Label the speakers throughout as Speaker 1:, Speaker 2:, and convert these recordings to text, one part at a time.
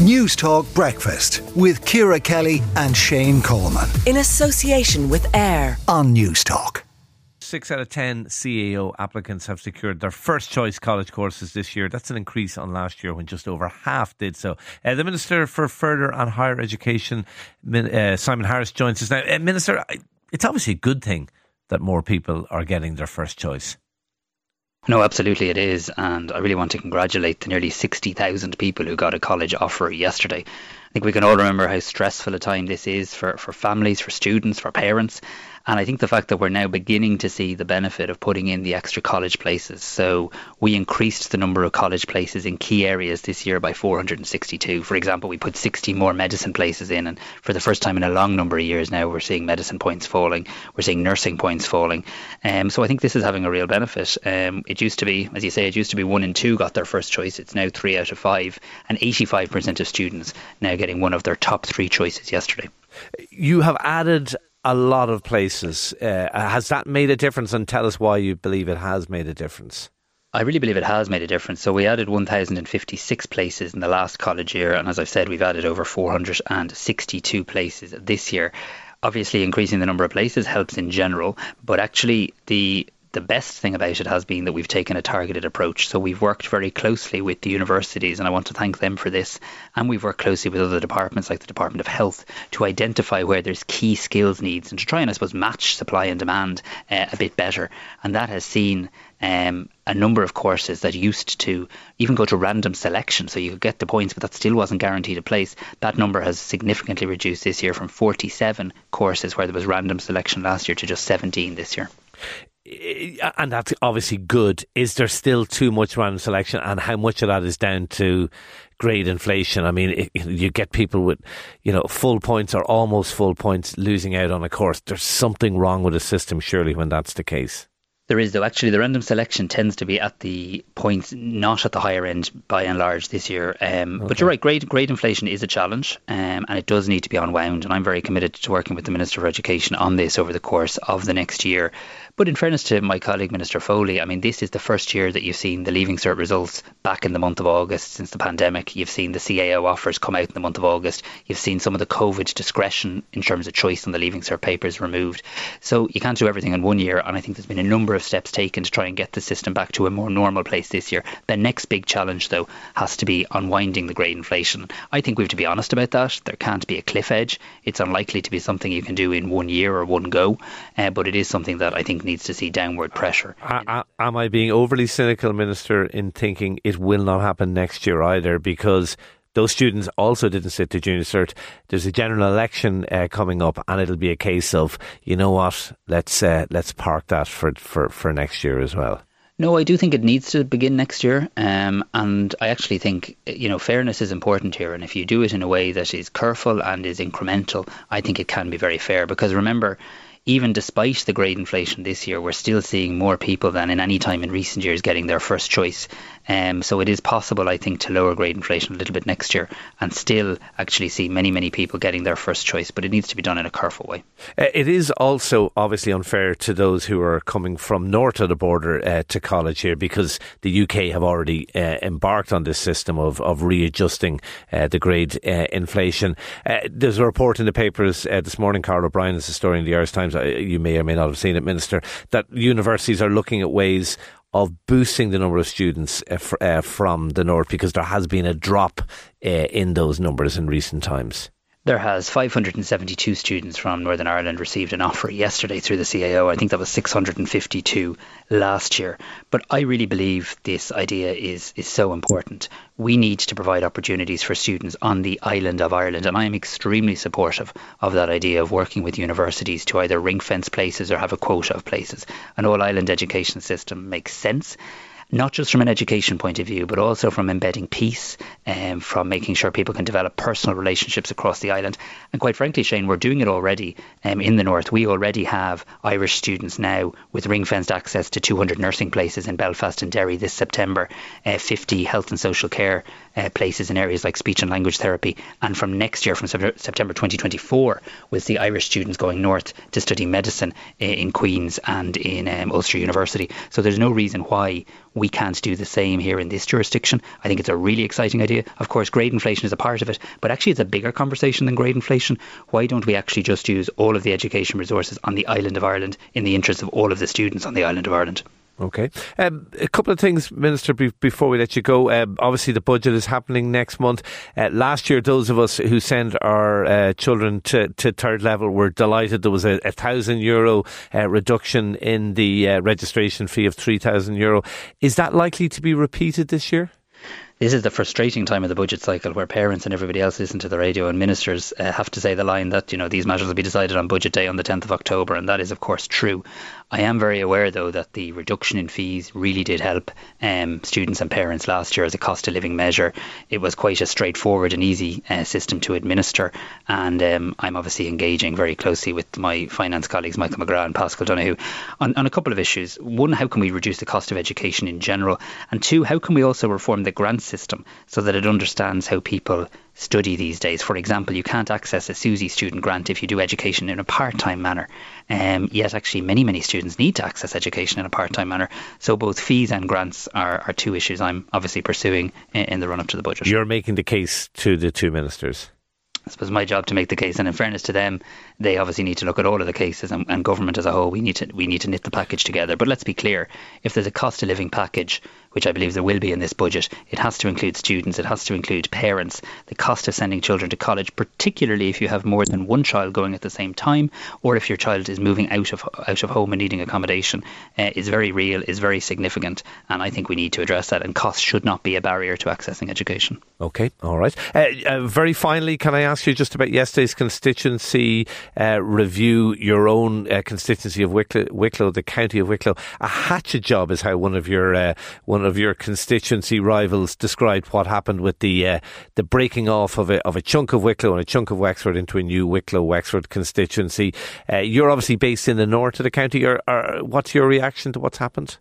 Speaker 1: Newstalk Breakfast with Ciara Kelly and Shane Coleman.
Speaker 2: In association with AIR
Speaker 1: on Newstalk.
Speaker 3: Six out of 10 CAO applicants have secured their first choice college courses this year. That's an increase on last year when just over half did so. Uh, the Minister for Further and Higher Education, uh, Simon Harris, joins us now. Uh, Minister, it's obviously a good thing that more people are getting their first choice.
Speaker 4: No, absolutely it is. And I really want to congratulate the nearly 60,000 people who got a college offer yesterday. I think we can all remember how stressful a time this is for, for families, for students, for parents. And I think the fact that we're now beginning to see the benefit of putting in the extra college places. So we increased the number of college places in key areas this year by 462. For example, we put 60 more medicine places in, and for the first time in a long number of years now, we're seeing medicine points falling. We're seeing nursing points falling. Um, so I think this is having a real benefit. Um, it used to be, as you say, it used to be one in two got their first choice. It's now three out of five, and 85% of students now getting one of their top three choices yesterday.
Speaker 3: You have added a lot of places. Uh, has that made a difference? And tell us why you believe it has made a difference.
Speaker 4: I really believe it has made a difference. So we added 1,056 places in the last college year, and as I've said, we've added over 462 places this year. Obviously, increasing the number of places helps in general, but actually the the best thing about it has been that we've taken a targeted approach. So we've worked very closely with the universities, and I want to thank them for this. And we've worked closely with other departments like the Department of Health to identify where there's key skills needs and to try and, I suppose, match supply and demand uh, a bit better. And that has seen um, a number of courses that used to even go to random selection, so you could get the points, but that still wasn't guaranteed a place. That number has significantly reduced this year from 47 courses where there was random selection last year to just 17 this year
Speaker 3: and that's obviously good. Is there still too much random selection, and how much of that is down to grade inflation? I mean, it, you get people with, you know, full points or almost full points losing out on a course. There's something wrong with the system, surely, when that's the case.
Speaker 4: There is, though. Actually, the random selection tends to be at the points, not at the higher end by and large this year. Um, okay. But you're right, grade, grade inflation is a challenge um, and it does need to be unwound. And I'm very committed to working with the Minister for Education on this over the course of the next year. But in fairness to my colleague, Minister Foley, I mean, this is the first year that you've seen the Leaving Cert results back in the month of August since the pandemic. You've seen the CAO offers come out in the month of August. You've seen some of the COVID discretion in terms of choice on the Leaving Cert papers removed. So you can't do everything in one year. And I think there's been a number of steps taken to try and get the system back to a more normal place this year. The next big challenge, though, has to be unwinding the grade inflation. I think we have to be honest about that. There can't be a cliff edge. It's unlikely to be something you can do in one year or one go. Uh, but it is something that I think needs to see downward pressure.
Speaker 3: am I being overly cynical, Minister, in thinking it will not happen next year either? Because those students also didn't sit to junior cert. There's a general election uh, coming up, and it'll be a case of you know what, let's uh, let's park that for, for for next year as well.
Speaker 4: No, I do think it needs to begin next year, um, and I actually think you know fairness is important here. And if you do it in a way that is careful and is incremental, I think it can be very fair. Because remember, even despite the grade inflation this year, we're still seeing more people than in any time in recent years getting their first choice. Um, so it is possible, I think, to lower grade inflation a little bit next year and still actually see many, many people getting their first choice, but it needs to be done in a careful way.
Speaker 3: Uh, it is also obviously unfair to those who are coming from north of the border uh, to college here because the UK have already uh, embarked on this system of, of readjusting uh, the grade uh, inflation. Uh, there's a report in the papers this morning, Carl O'Brien is a story in the Irish Times, you may or may not have seen it, Minister, that universities are looking at ways of boosting the number of students uh, uh, from the north because there has been a drop uh, in those numbers in recent times.
Speaker 4: There has 572 students from Northern Ireland received an offer yesterday through the CAO. I think that was 652 last year. But I really believe this idea is is so important. We need to provide opportunities for students on the island of Ireland, and I am extremely supportive of that idea of working with universities to either ring fence places or have a quota of places. An all island education system makes sense not just from an education point of view, but also from embedding peace, and um, from making sure people can develop personal relationships across the island. And quite frankly, Shane, we're doing it already um, in the north. We already have Irish students now with ring fenced access to 200 nursing places in Belfast and Derry this September, uh, 50 health and social care uh, places in areas like speech and language therapy. And from next year, from September 2024, we'll see Irish students going north to study medicine in Queen's and in um, Ulster University. So there's no reason why we can't do the same here in this jurisdiction. I think it's a really exciting idea. Of course, grade inflation is a part of it, but actually it's a bigger conversation than grade inflation. Why don't we actually just use all of the education resources on the island of Ireland in the interest of all of the students on the island of Ireland?
Speaker 3: Okay. Um, a couple of things, Minister, be- before we let you go. Um, obviously, the budget is happening next month. Uh, last year, those of us who send our uh, children to, to third level were delighted. There was a, a thousand euro uh, reduction in the uh, registration fee of three thousand euro. Is that likely to be repeated this year?
Speaker 4: This is the frustrating time of the budget cycle where parents and everybody else listen to the radio and ministers uh, have to say the line that you know these matters will be decided on budget day on the 10th of October and that is of course true I am very aware, though, that the reduction in fees really did help um, students and parents last year as a cost of living measure. It was quite a straightforward and easy uh, system to administer, and um, I'm obviously engaging very closely with my finance colleagues, Michael McGrath and Paschal Donohoe, on, on a couple of issues. One, how can we reduce the cost of education in general? And two, how can we also reform the grant system so that it understands how people study these days. For example, you can't access a SUSI student grant if you do education in a part-time manner. Um, yet, actually, many many students need to access education in a part-time manner. So both fees and grants are, are two issues I'm obviously pursuing in, in the run-up to the budget.
Speaker 3: You're making the case to the two ministers.
Speaker 4: I suppose my job to make the case, and in fairness to them, they obviously need to look at all of the cases, and, and government as a whole, we need to we need to knit the package together. But let's be clear: if there's a cost of living package which I believe there will be in this budget, it has to include students, it has to include parents. The cost of sending children to college, particularly if you have more than one child going at the same time, or if your child is moving out of out of home and needing accommodation, uh, is very real, is very significant, and I think we need to address that. And cost should not be a barrier to accessing education.
Speaker 3: Okay, all right. Uh, uh, very finally, can I ask you just about yesterday's constituency uh, review? Your own uh, constituency of Wicklow, Wicklow, the county of Wicklow, a hatchet job is how one of your uh, one one of your constituency rivals described what happened with the uh, the breaking off of a of a chunk of Wicklow and a chunk of Wexford into a new Wicklow Wexford constituency. Uh, you're obviously based in the north of the county. What's your reaction to what's happened?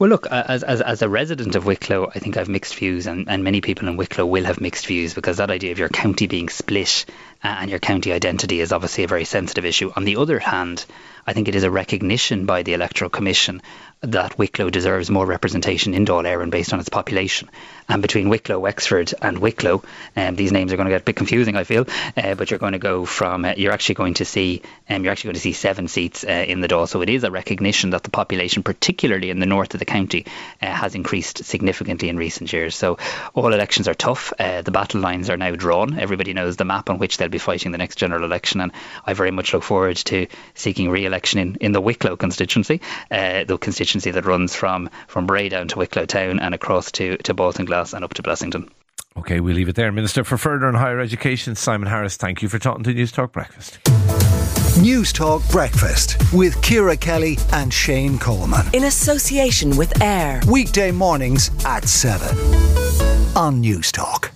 Speaker 4: Well, look, as, as, as a resident of Wicklow, I think I've mixed views, and, and many people in Wicklow will have mixed views because that idea of your county being split uh, and your county identity is obviously a very sensitive issue. On the other hand, I think it is a recognition by the Electoral Commission that Wicklow deserves more representation in Dáil Éireann based on its population. And between Wicklow, Wexford, and Wicklow, um, these names are going to get a bit confusing, I feel. Uh, but you're going to go from uh, you're actually going to see um, you're actually going to see seven seats uh, in the Dáil. So it is a recognition that the population, particularly in the north of the county, uh, has increased significantly in recent years. So all elections are tough. Uh, the battle lines are now drawn. Everybody knows the map on which they'll be fighting the next general election, and I very much look forward to seeking re-election in, in the Wicklow constituency, uh, the constituency constituency that runs from, from Bray down to Wicklow Town and across to, to Baltinglass and up to Blessington.
Speaker 3: Okay, we'll leave it there. Minister for Further and Higher Education, Simon Harris, thank you for talking to Newstalk Breakfast.
Speaker 1: Newstalk Breakfast with Ciara Kelly and Shane Coleman.
Speaker 2: In association with AIR.
Speaker 1: Weekday mornings at 7 on Newstalk.